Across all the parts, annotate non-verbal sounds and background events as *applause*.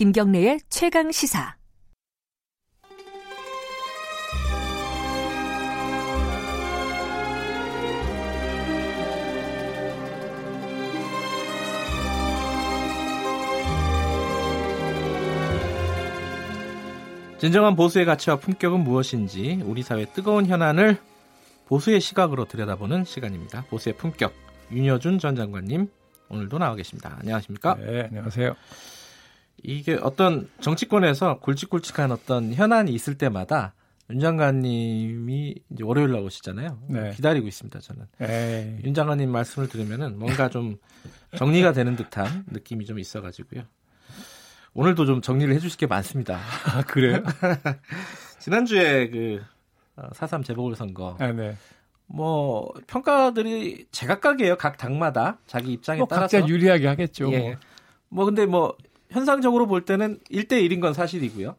김경래의 최강 시사. 진정한 보수의 가치와 품격은 무엇인지 우리 사회 뜨거운 현안을 보수의 시각으로 들여다보는 시간입니다. 보수의 품격 윤여준 전 장관님 오늘도 나와 계십니다. 안녕하십니까? 네, 안녕하세요. 이게 어떤 정치권에서 굵직굵직한 어떤 현안이 있을 때마다 윤 장관님이 이제 월요일 나오시잖아요. 네. 기다리고 있습니다, 저는. 에이. 윤 장관님 말씀을 들으면은 뭔가 좀 정리가 되는 듯한 느낌이 좀 있어가지고요. 오늘도 좀 정리를 해주실 게 많습니다. 아, 그래요? *laughs* 지난주에 그4.3 어, 재보궐선거. 아, 네. 뭐 평가들이 제각각이에요. 각 당마다 자기 입장에 뭐 따라서 각자 유리하게 하겠죠. 예. 뭐 근데 뭐 현상적으로 볼 때는 1대 1인 건 사실이고요.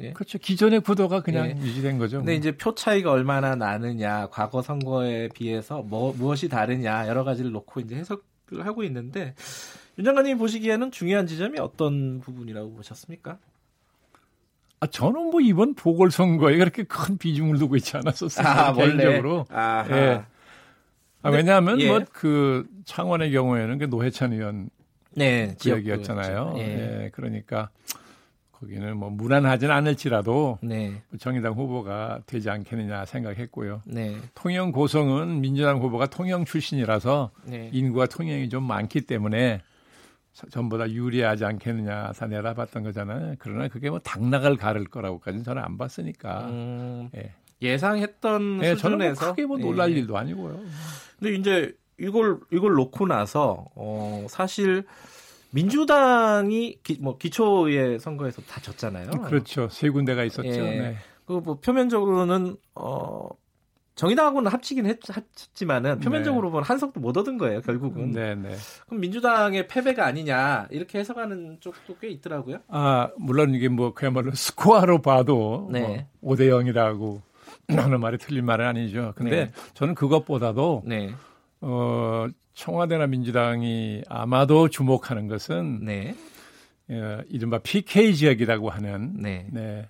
예. 그렇죠. 기존의 구도가 그냥 예. 유지된 거죠. 근데 뭐. 이제 표 차이가 얼마나 나느냐, 과거 선거에 비해서 뭐 무엇이 다르냐 여러 가지를 놓고 이제 해석을 하고 있는데 윤 장관님 보시기에는 중요한 지점이 어떤 부분이라고 보셨습니까? 아, 저는 뭐 이번 보궐선거에 그렇게 큰 비중을 두고 있지 않았었어요. 아, 개인적으로. 예. 아, 왜냐하면 예. 뭐그 창원의 경우에는 그 노회찬 의원 네, 지역이었잖아요. 예. 예. 그러니까 거기는 뭐 무난하진 않을지라도 네. 정의당 후보가 되지 않겠느냐 생각했고요. 네. 통영 고성은 민주당 후보가 통영 출신이라서 네. 인구가 통영이 좀 많기 때문에 전보다 유리하지 않겠느냐 다 내다봤던 거잖아요. 그러나 그게 뭐 당나갈 가를 거라고까지는 저는 안 봤으니까. 음, 예. 예상했던 예, 수준에서 뭐 크게 뭐 놀랄 예. 일도 아니고요. 근데 이제 이걸 이걸 놓고 나서 어 사실 민주당이 기, 뭐 기초의 선거에서 다 졌잖아요. 그렇죠. 세 군데가 있었죠. 예. 네. 그뭐 표면적으로는 어 정의당하고는 합치긴 했, 지만은 네. 표면적으로 네. 보면 한석도 못 얻은 거예요, 결국은. 네, 네. 그럼 민주당의 패배가 아니냐 이렇게 해석하는 쪽도 꽤 있더라고요. 아 물론 이게 뭐 그야말로 스코어로 봐도 네. 뭐 5대 0이라고 하는 말이 틀린 말은 아니죠. 근데 네. 저는 그것보다도 네. 어 청와대나 민주당이 아마도 주목하는 것은 네. 어, 이른바 PK 지역이라고 하는 네. 네.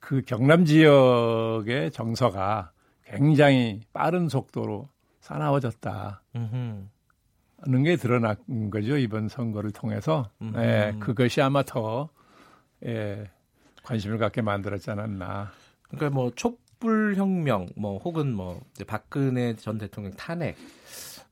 그 경남 지역의 정서가 굉장히 빠른 속도로 사나워졌다. 하는 게 드러난 거죠 이번 선거를 통해서. 예, 그것이 아마 더 예, 관심을 갖게 만들었지 않았나. 그러니까 뭐 촛불 혁명, 뭐 혹은 뭐 박근혜 전 대통령 탄핵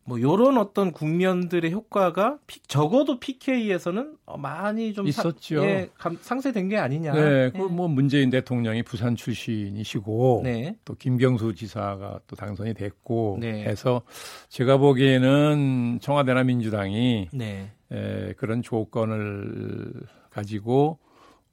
뭐 요런 어떤 국면들의 효과가 피, 적어도 PK에서는 많이 좀 있었죠. 사, 예, 감, 상쇄된 게 아니냐. 네, 예. 그뭐 문재인 대통령이 부산 출신이시고 네. 또 김경수 지사가 또 당선이 됐고 네. 해서 제가 보기에는 청와대나 민주당이 네. 에, 그런 조건을 가지고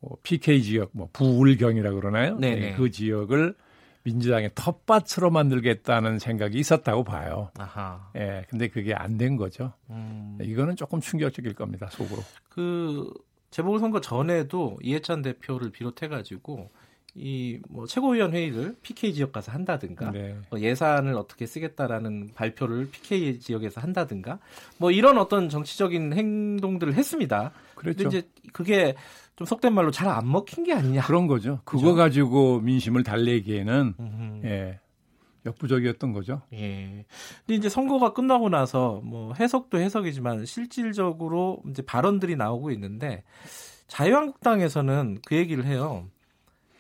어, PK 지역 뭐 부울경이라 그러나요? 네, 네. 그 지역을 민주당의 텃밭으로 만들겠다는 생각이 있었다고 봐요. 아하. 예, 근데 그게 안 된 거죠. 음. 이거는 조금 충격적일 겁니다, 속으로. 그 재보궐선거 전에도 이해찬 대표를 비롯해가지고 이 뭐 최고위원 회의를 PK 지역 가서 한다든가 네. 뭐 예산을 어떻게 쓰겠다라는 발표를 PK 지역에서 한다든가 뭐 이런 어떤 정치적인 행동들을 했습니다. 그렇죠. 근데 이제 그게 좀 속된 말로 잘 안 먹힌 게 아니냐. 그런 거죠. 그거 그죠? 가지고 민심을 달래기에는 예. 역부족이었던 거죠. 예. 근데 이제 선거가 끝나고 나서 뭐 해석도 해석이지만 실질적으로 이제 발언들이 나오고 있는데 자유한국당에서는 그 얘기를 해요.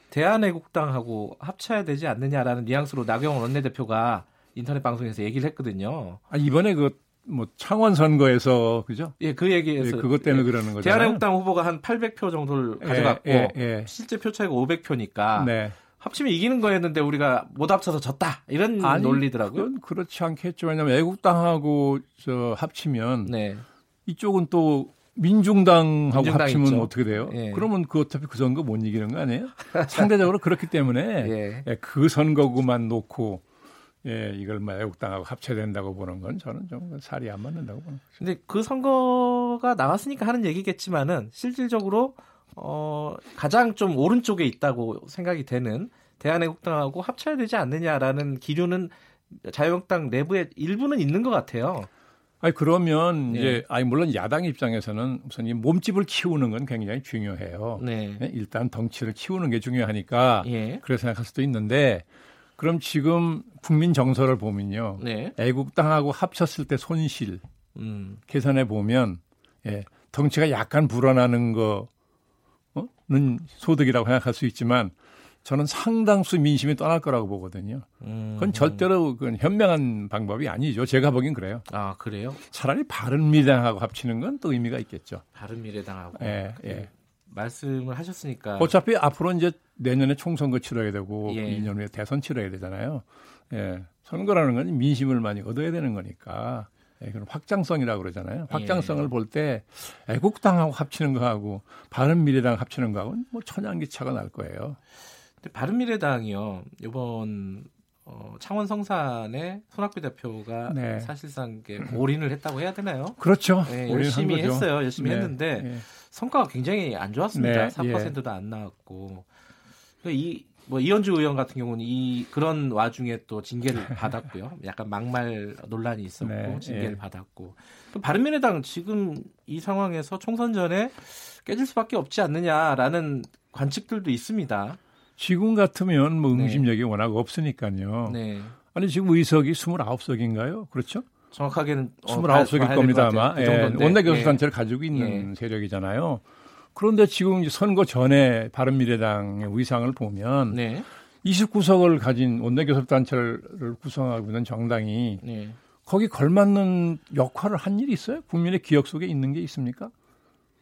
대한애국당하고 합쳐야 되지 않느냐라는 뉘앙스로 나경원 원내대표가 인터넷 방송에서 얘기를 했거든요. 아, 이번에 그 뭐 창원 선거에서 그죠? 예, 그 얘기에서 예, 그것 때문에 예, 그러는 거죠. 대한민국당 후보가 한 800표 정도를 예, 가져갔고 예, 예, 실제 표 차이가 500표니까 네. 합치면 이기는 거였는데 우리가 못 합쳐서 졌다 이런 아니, 논리더라고요. 그렇지 않겠죠. 왜냐하면 애국당하고 저 합치면 네. 이쪽은 또 민중당하고 민중당 합치면 있죠. 어떻게 돼요? 예. 그러면 그 어차피 그 선거 못 이기는 거 아니에요? 상대적으로 그렇기 때문에 *laughs* 예. 그 선거구만 놓고 예, 이걸 뭐 애국당하고 합쳐된다고 보는 건 저는 좀 살이 안 맞는다고 보는 거죠. 근데 그 선거가 나왔으니까 하는 얘기겠지만은 실질적으로 어 가장 좀 오른쪽에 있다고 생각이 되는 대한애국당하고 합쳐야 되지 않느냐라는 기류는 자유한국당 내부에 일부는 있는 것 같아요. 아니 그러면 네. 이제 아니 물론 야당 입장에서는 우선 이 몸집을 키우는 건 굉장히 중요해요. 네. 네 일단 덩치를 키우는 게 중요하니까 예. 그렇게 생각할 수도 있는데 그럼 지금 국민 정서를 보면요. 네. 애국당하고 합쳤을 때 손실 음. 계산해 보면 예, 덩치가 약간 불어나는 거는 소득이라고 생각할 수 있지만 저는 상당수 민심이 떠날 거라고 보거든요. 그건 절대로 그건 현명한 방법이 아니죠. 제가 보기엔 그래요. 아 그래요? 차라리 바른미래당하고 합치는 건 또 의미가 있겠죠. 바른미래당하고. 예, 예. 말씀을 하셨으니까. 어차피 앞으로 이제 내년에 총선거 치러야 되고 예. 2년 후에 대선 치러야 되잖아요. 예. 선거라는 건 민심을 많이 얻어야 되는 거니까. 예, 그런 확장성이라고 그러잖아요. 확장성을 예. 볼때 애국당하고 합치는 거하고 바른미래당 합치는 거하고는 뭐 천양기차가 날 거예요. 근데 바른미래당이요 이번 어, 창원 성산에 손학규 대표가 네. 사실상 올인을 했다고 해야 되나요? 그렇죠. 네, 열심히 했어요. 열심히 네. 했는데 네. 성과가 굉장히 안 좋았습니다. 4%도 예. 안 나왔고 그러니까 이 뭐 이현주 의원 같은 경우는 이 그런 와중에 또 징계를 *laughs* 받았고요. 약간 막말 논란이 있었고 네, 징계를 예. 받았고 바른미래당 지금 이 상황에서 총선 전에 깨질 수밖에 없지 않느냐라는 관측들도 있습니다. 지금 같으면 뭐 네. 응심력이 네. 워낙 없으니까요. 네. 아니 지금 의석이 29석인가요? 그렇죠? 정확하게는 29석일 어, 겁니다 아마. 그 예, 원내교섭단체를 예. 가지고 있는 예. 세력이잖아요. 그런데 지금 선거 전에 바른미래당의 의상을 보면 네. 29석을 가진 원내 교섭단체를 구성하고 있는 정당이 네. 거기 걸맞는 역할을 한 일이 있어요? 국민의 기억 속에 있는 게 있습니까?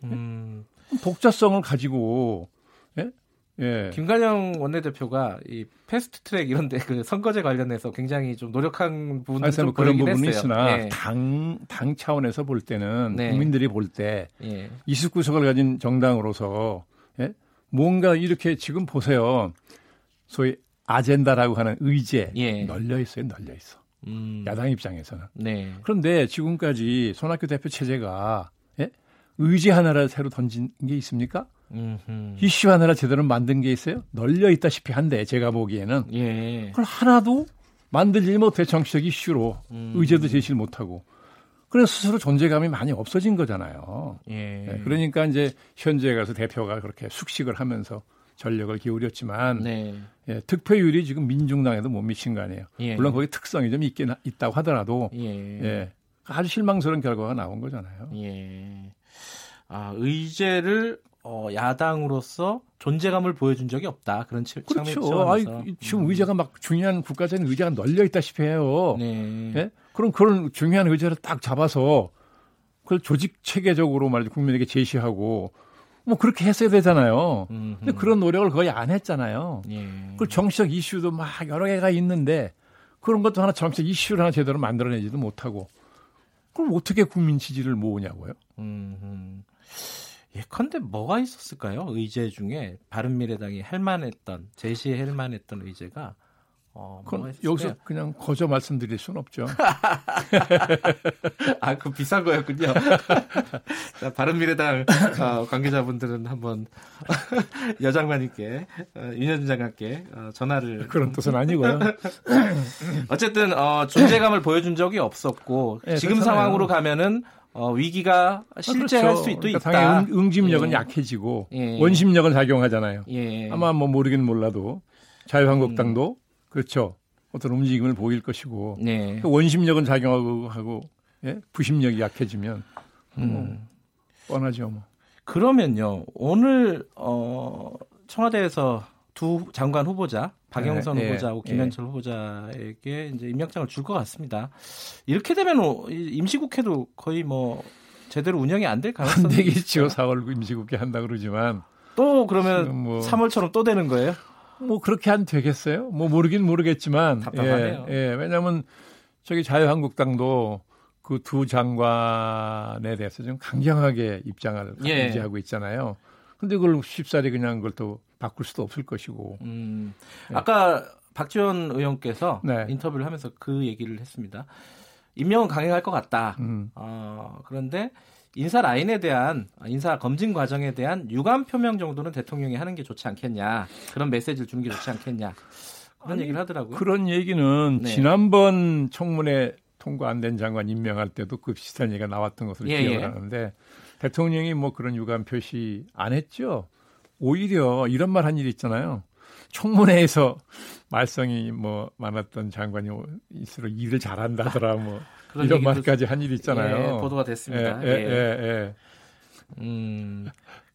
음. 독자성을 가지고 예. 김관영 원내대표가 이 패스트 트랙 이런데 그 선거제 관련해서 굉장히 좀 노력한 부분도 좀 그런 부분이 있으나 예. 당, 당 차원에서 볼 때는 네. 국민들이 볼때 예. 29석을 가진 정당으로서 예? 뭔가 이렇게 지금 보세요. 소위 아젠다라고 하는 의제 예. 널려 있어요, 널려 있어. 음. 야당 입장에서는. 네. 그런데 지금까지 손학규 대표 체제가 예? 의제 하나를 새로 던진 게 있습니까? 음흠. 이슈 하나를 제대로 만든 게 있어요? 널려 있다시피 한데 제가 보기에는 예. 그걸 하나도 만들지 못해 정치적 이슈로 음. 의제도 제시를 못하고 그래서 스스로 존재감이 많이 없어진 거잖아요. 예. 네, 그러니까 이제 현재 가서 대표가 그렇게 숙식을 하면서 전력을 기울였지만 네. 예, 득표율이 지금 민중당에도 못 미친 거 아니에요. 예. 물론 거기 특성이 좀 있긴 있다고 하더라도 예. 예. 아주 실망스러운 결과가 나온 거잖아요. 예. 아, 의제를 어, 야당으로서 존재감을 보여준 적이 없다. 그런 치, 그렇죠. 아이, 지금 음. 의제가 막 중요한 국가적인 의제가 널려 있다시피 해요. 네. 네? 그럼 그런 중요한 의제를 딱 잡아서 그걸 조직 체계적으로 말이죠 국민에게 제시하고 뭐 그렇게 했어야 되잖아요. 음흠. 근데 그런 노력을 거의 안 했잖아요. 예. 그 정치적 이슈도 막 여러 개가 있는데 그런 것도 하나 정치적 이슈를 하나 제대로 만들어내지도 못하고 그럼 어떻게 국민 지지를 모으냐고요? 음흠. 예컨대 뭐가 있었을까요? 의제 중에 바른미래당이 할 만했던 제시할 만했던 의제가 어, 뭐 여기서 그냥 거저 말씀드릴 수는 없죠. *laughs* 아, 그 비싼 거였군요. *laughs* 자, 바른미래당 어, 관계자분들은 한번 *laughs* 여장관님께 어, 윤현준 장관께 어, 전화를 그런 뜻은 아니고요. 어쨌든 어, 존재감을 보여준 적이 없었고 네, 지금 그렇잖아요. 상황으로 가면은 어, 위기가 실제할 아, 그렇죠. 수도 그러니까 있다. 당연히 응, 집력은 예. 약해지고 예. 원심력은 작용하잖아요. 예. 아마 뭐 모르긴 몰라도 자유한국당도 음. 그렇죠. 어떤 움직임을 보일 것이고 네. 그 원심력은 작용하고 하고 예? 부심력이 약해지면 뭐 음. 뻔하죠. 뭐. 그러면요 오늘 어, 청와대에서 두 장관 후보자 박영선 네, 후보자하고 네, 김현철 네. 후보자에게 이제 임명장을 줄 것 같습니다. 이렇게 되면 임시국회도 거의 뭐 제대로 운영이 안 될 가능성이 안 되겠죠. 4월 임시국회 한다 그러지만 또 그러면 뭐 3월처럼 또 되는 거예요? 뭐 그렇게 안 되겠어요? 뭐 모르긴 모르겠지만 답답하네요. 예, 예 왜냐하면 저기 자유한국당도 그 두 장관에 대해서 좀 강경하게 입장을 예. 유지하고 있잖아요. 근데 그걸 쉽사리 그냥 그걸 또 바꿀 수도 없을 것이고. 음, 네. 아까 박지원 의원께서 네. 인터뷰를 하면서 그 얘기를 했습니다. 임명은 강행할 것 같다. 음. 어, 그런데 인사 라인에 대한 인사 검증 과정에 대한 유감 표명 정도는 대통령이 하는 게 좋지 않겠냐. 그런 메시지를 주는 게 좋지 않겠냐. 그런 아니, 얘기를 하더라고요. 그런 얘기는 네. 지난번 청문회 통과 안 된 장관 임명할 때도 그 비슷한 얘기가 나왔던 것으로 예, 기억을 예. 하는데 대통령이 뭐 그런 유감 표시 안 했죠. 오히려 이런 말 한일 있잖아요. 청문회에서 말썽이 뭐 많았던 장관이 있으로 일을 잘한다더라 뭐 *laughs* 이런 말까지 한일 있잖아요. 예, 보도가 됐습니다. 예, 예, 예. 예. 음,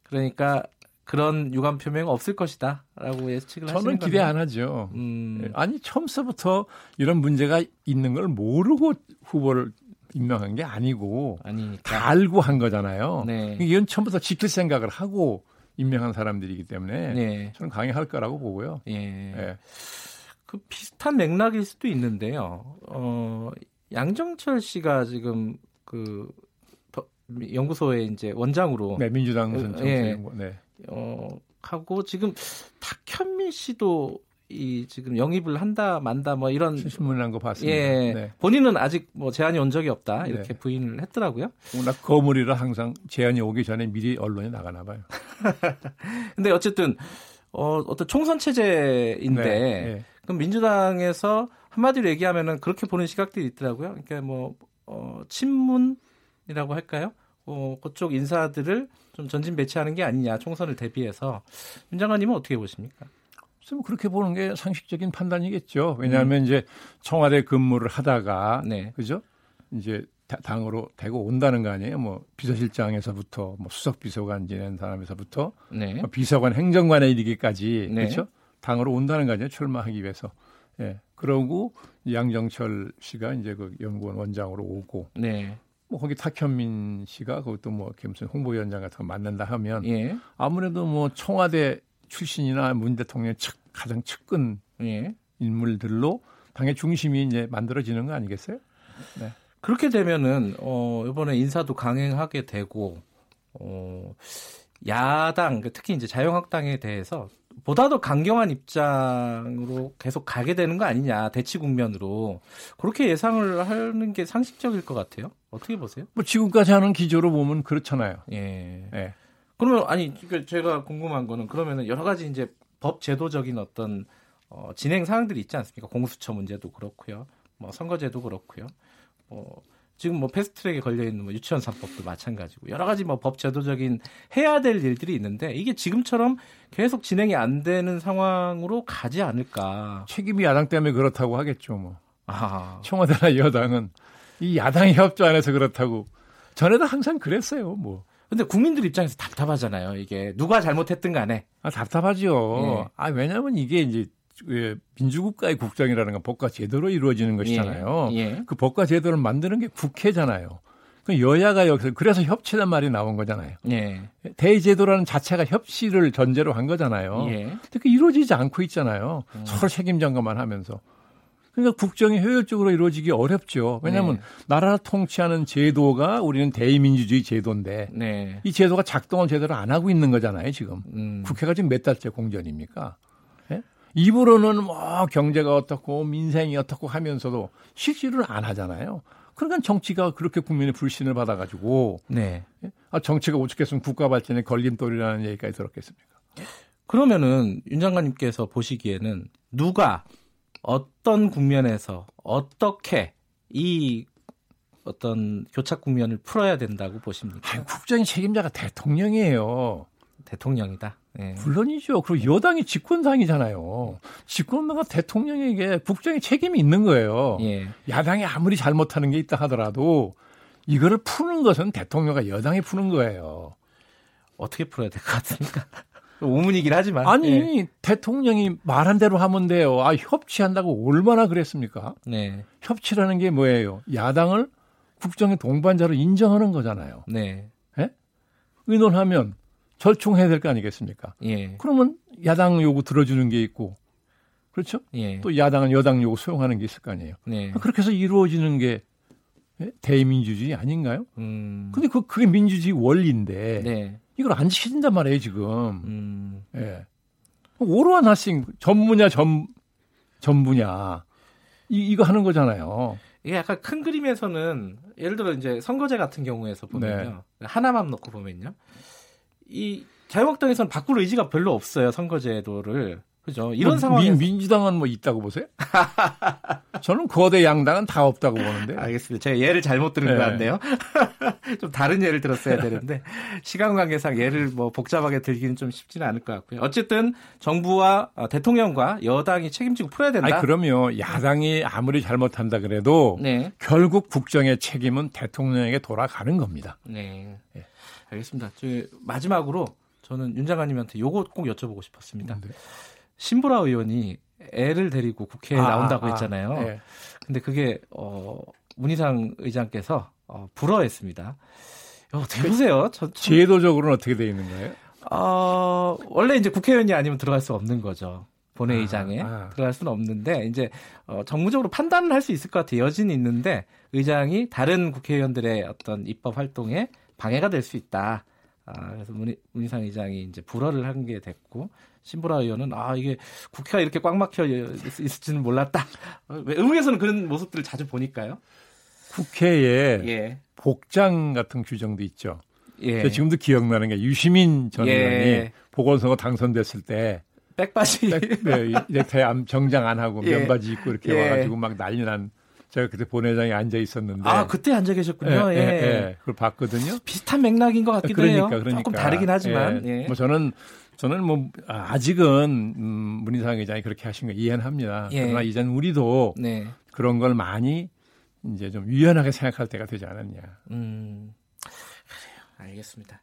그러니까 그런 유감 표명 없을 것이다라고 예측을 하시는 저는 기대 안 하죠. 음. 예, 아니 처음서부터 이런 문제가 있는 걸 모르고 후보를 임명한 게 아니고 아니니까. 다 알고 한 거잖아요. 네. 이건 처음부터 지킬 생각을 하고 임명한 사람들이기 때문에 네. 저는 강행할 거라고 보고요. 예. 예. 그 비슷한 맥락일 수도 있는데요. 어, 양정철 씨가 지금 그 연구소의 이제 원장으로 네, 민주당 어, 예, 네. 어, 하고 지금 탁현민 씨도 이 지금 영입을 한다 만다 뭐 이런 신문난 거 봤습니다. 예, 네. 본인은 아직 뭐 제안이 온 적이 없다 이렇게 네. 부인을 했더라고요. 워낙 거물이라 항상 제안이 오기 전에 미리 언론에 나가나 봐요. *laughs* 근데 어쨌든 어, 어떤 총선 체제인데 네, 네. 그럼 민주당에서 한마디로 얘기하면은 그렇게 보는 시각들이 있더라고요. 그러니까 뭐 어, 친문이라고 할까요? 어, 그쪽 인사들을 좀 전진 배치하는 게 아니냐 총선을 대비해서 윤 장관님은 어떻게 보십니까? 뭐 그렇게 보는 게 상식적인 판단이겠죠. 왜냐하면 음. 이제 청와대 근무를 하다가 네. 그죠? 이제 당으로 되고 온다는 거 아니에요? 뭐 비서실장에서부터 뭐 수석 비서관 지낸 사람에서부터 네. 뭐 비서관 행정관에 이르기까지 네. 그렇죠? 당으로 온다는 거 아니에요? 출마하기 위해서. 예. 그러고 양정철 씨가 이제 그 연구원 원장으로 오고 네. 뭐 거기 탁현민 씨가 그것도 뭐 무슨 홍보위원장 같은 거 만난다 하면 예. 아무래도 뭐 청와대 출신이나 문 대통령의 측, 가장 측근 예. 인물들로 당의 중심이 이제 만들어지는 거 아니겠어요? 네. 그렇게 되면은 어 이번에 인사도 강행하게 되고 어 야당 특히 이제 자유한국당에 대해서 보다 더 강경한 입장으로 계속 가게 되는 거 아니냐 대치 국면으로 그렇게 예상을 하는 게 상식적일 것 같아요. 어떻게 보세요? 뭐 지금까지 하는 기조로 보면 그렇잖아요. 예. 예. 그러면 아니 그러니까 제가 궁금한 거는 그러면은 여러 가지 이제 법 제도적인 어떤 어, 진행 사항들이 있지 않습니까? 공수처 문제도 그렇고요. 뭐 선거제도 그렇고요. 뭐 지금 뭐 패스트트랙에 걸려 있는 뭐 유치원 3법도 마찬가지고 여러 가지 뭐 법 제도적인 해야 될 일들이 있는데 이게 지금처럼 계속 진행이 안 되는 상황으로 가지 않을까? 책임이 야당 때문에 그렇다고 하겠죠, 뭐. 아. 청와대나 여당은 이 야당의 협조 안에서 그렇다고 전에도 항상 그랬어요, 뭐. 근데 국민들 입장에서 답답하잖아요. 이게 누가 잘못했든 간에. 아, 답답하죠. 예. 아, 왜냐하면 이게 이제 예, 민주국가의 국정이라는 건 법과 제도로 이루어지는 것이잖아요. 예. 예. 그 법과 제도를 만드는 게 국회잖아요. 그 여야가 여기서 그래서 협치란 말이 나온 거잖아요. 예. 대제도라는 자체가 협치를 전제로 한 거잖아요. 예. 근데 그 이루어지지 않고 있잖아요. 음. 서로 책임 전가만 하면서. 그러니까 국정이 효율적으로 이루어지기 어렵죠. 왜냐하면 네. 나라를 통치하는 제도가 우리는 대의민주주의 제도인데 네. 이 제도가 작동을 제대로 안 하고 있는 거잖아요. 지금 음. 국회가 지금 몇 달째 공전입니까? 입으로는 뭐 경제가 어떻고 민생이 어떻고 하면서도 실질을 안 하잖아요. 그러니까 정치가 그렇게 국민의 불신을 받아가지고 네. 아, 정치가 오죽했으면 국가 발전에 걸림돌이라는 얘기까지 들었겠습니까? 그러면은 윤 장관님께서 보시기에는 누가 어떤 국면에서 어떻게 이 어떤 교착 국면을 풀어야 된다고 보십니까? 아니, 국정의 책임자가 대통령이에요. 대통령이다. 네. 물론이죠. 그리고 여당이 집권당이잖아요. 집권당은 대통령에게 국정의 책임이 있는 거예요. 예. 야당이 아무리 잘못하는 게 있다 하더라도 이거를 푸는 것은 대통령과 여당이 푸는 거예요. 어떻게 풀어야 될 것 같습니까? *laughs* 오문이긴 하지만. 아니, 예. 대통령이 말한 대로 하면 돼요. 아, 협치한다고 얼마나 그랬습니까? 네. 협치라는 게 뭐예요? 야당을 국정의 동반자로 인정하는 거잖아요. 네. 예? 의논하면 절충해야 될 거 아니겠습니까? 예. 그러면 야당 요구 들어주는 게 있고 그렇죠? 예. 또 야당은 여당 요구 수용하는 게 있을 거 아니에요. 네. 그렇게 해서 이루어지는 게 예? 대민주주의 아닌가요? 음. 근데 그 그게 민주주의 원리인데 네. 이걸 안 지킨단 말이에요 지금. 음. 예. 오로한 하싱 전 분야 전, 전 분야 이, 이거 하는 거잖아요. 이게 약간 큰 그림에서는 예를 들어 이제 선거제 같은 경우에서 보면요 네. 하나만 놓고 보면요 이 자유한국당에서는 바꿀 의지가 별로 없어요 선거제도를 그죠. 이런 뭐, 상황에 민, 주당은 뭐 있다고 보세요? *laughs* 저는 거대 양당은 다 없다고 보는데. 알겠습니다. 제가 예를 잘못 들은 네. 것 같네요. *laughs* 좀 다른 예를 들었어야 되는데 시간 관계상 예를 뭐 복잡하게 들기는 좀 쉽지는 않을 것 같고요. 어쨌든 정부와 어, 대통령과 여당이 책임지고 풀어야 된다. 아니, 그럼요. 야당이 아무리 잘못한다 그래도 네. 결국 국정의 책임은 대통령에게 돌아가는 겁니다. 네. 네. 알겠습니다. 마지막으로 저는 윤 장관님한테 요거 꼭 여쭤보고 싶었습니다. 네. 신보라 의원이 애를 데리고 국회에 아, 나온다고 아, 했잖아요. 네. 근데 그게 어 문희상 의장께서 어, 불허했습니다. 어떻게 보세요? 저, 저, 제도적으로는 어떻게 되어 있는 거예요? 어, 원래 이제 국회의원이 아니면 들어갈 수 없는 거죠. 본회의장에 아, 아. 들어갈 수는 없는데 이제 어, 정무적으로 판단을 할 수 있을 것 같아요. 여진이 있는데 의장이 다른 국회의원들의 어떤 입법 활동에 방해가 될 수 있다. 아, 그래서 문희, 문희상 의장이 이제 불허를 한 게 됐고 신보라 의원은 아 이게 국회가 이렇게 꽉 막혀 있을지는 몰랐다. 의무에서는 그런 모습들을 자주 보니까요. 국회에 예. 복장 같은 규정도 있죠. 예. 지금도 기억나는 게 유시민 전 예. 의원이 보궐선거 당선됐을 때 백바지 백, 네, *laughs* 넥타이 정장 안 하고 예. 면바지 입고 이렇게 예. 와가지고 막 난리 난 제가 그때 본회장에 앉아 있었는데 아 그때 앉아 계셨군요. 예, 예, 예. 그걸 봤거든요. 비슷한 맥락인 것 같기도 그러니까, 해요. 그러니까. 조금 다르긴 하지만. 예. 뭐 저는 저는 뭐 아직은 음, 문희상 의장이 그렇게 하신 거 이해는 합니다. 예. 그러나 이제는 우리도 네. 그런 걸 많이 이제 좀 유연하게 생각할 때가 되지 않았냐. 음, 그래요. 알겠습니다.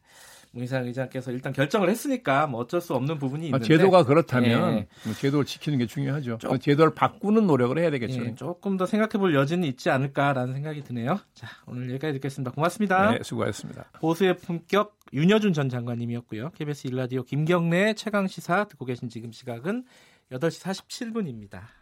문희상 의장께서 일단 결정을 했으니까 뭐 어쩔 수 없는 부분이 아, 있는데 제도가 그렇다면 예. 뭐 제도를 지키는 게 중요하죠. 조, 제도를 바꾸는 노력을 해야 되겠죠. 예, 조금 더 생각해볼 여지는 있지 않을까라는 생각이 드네요. 자 오늘 여기까지 듣겠습니다. 고맙습니다. 네, 수고하셨습니다. 보수의 품격 윤여준 전 장관님이었고요. KBS 일라디오 김경래 최강 시사 듣고 계신 지금 시각은 8시 47분입니다.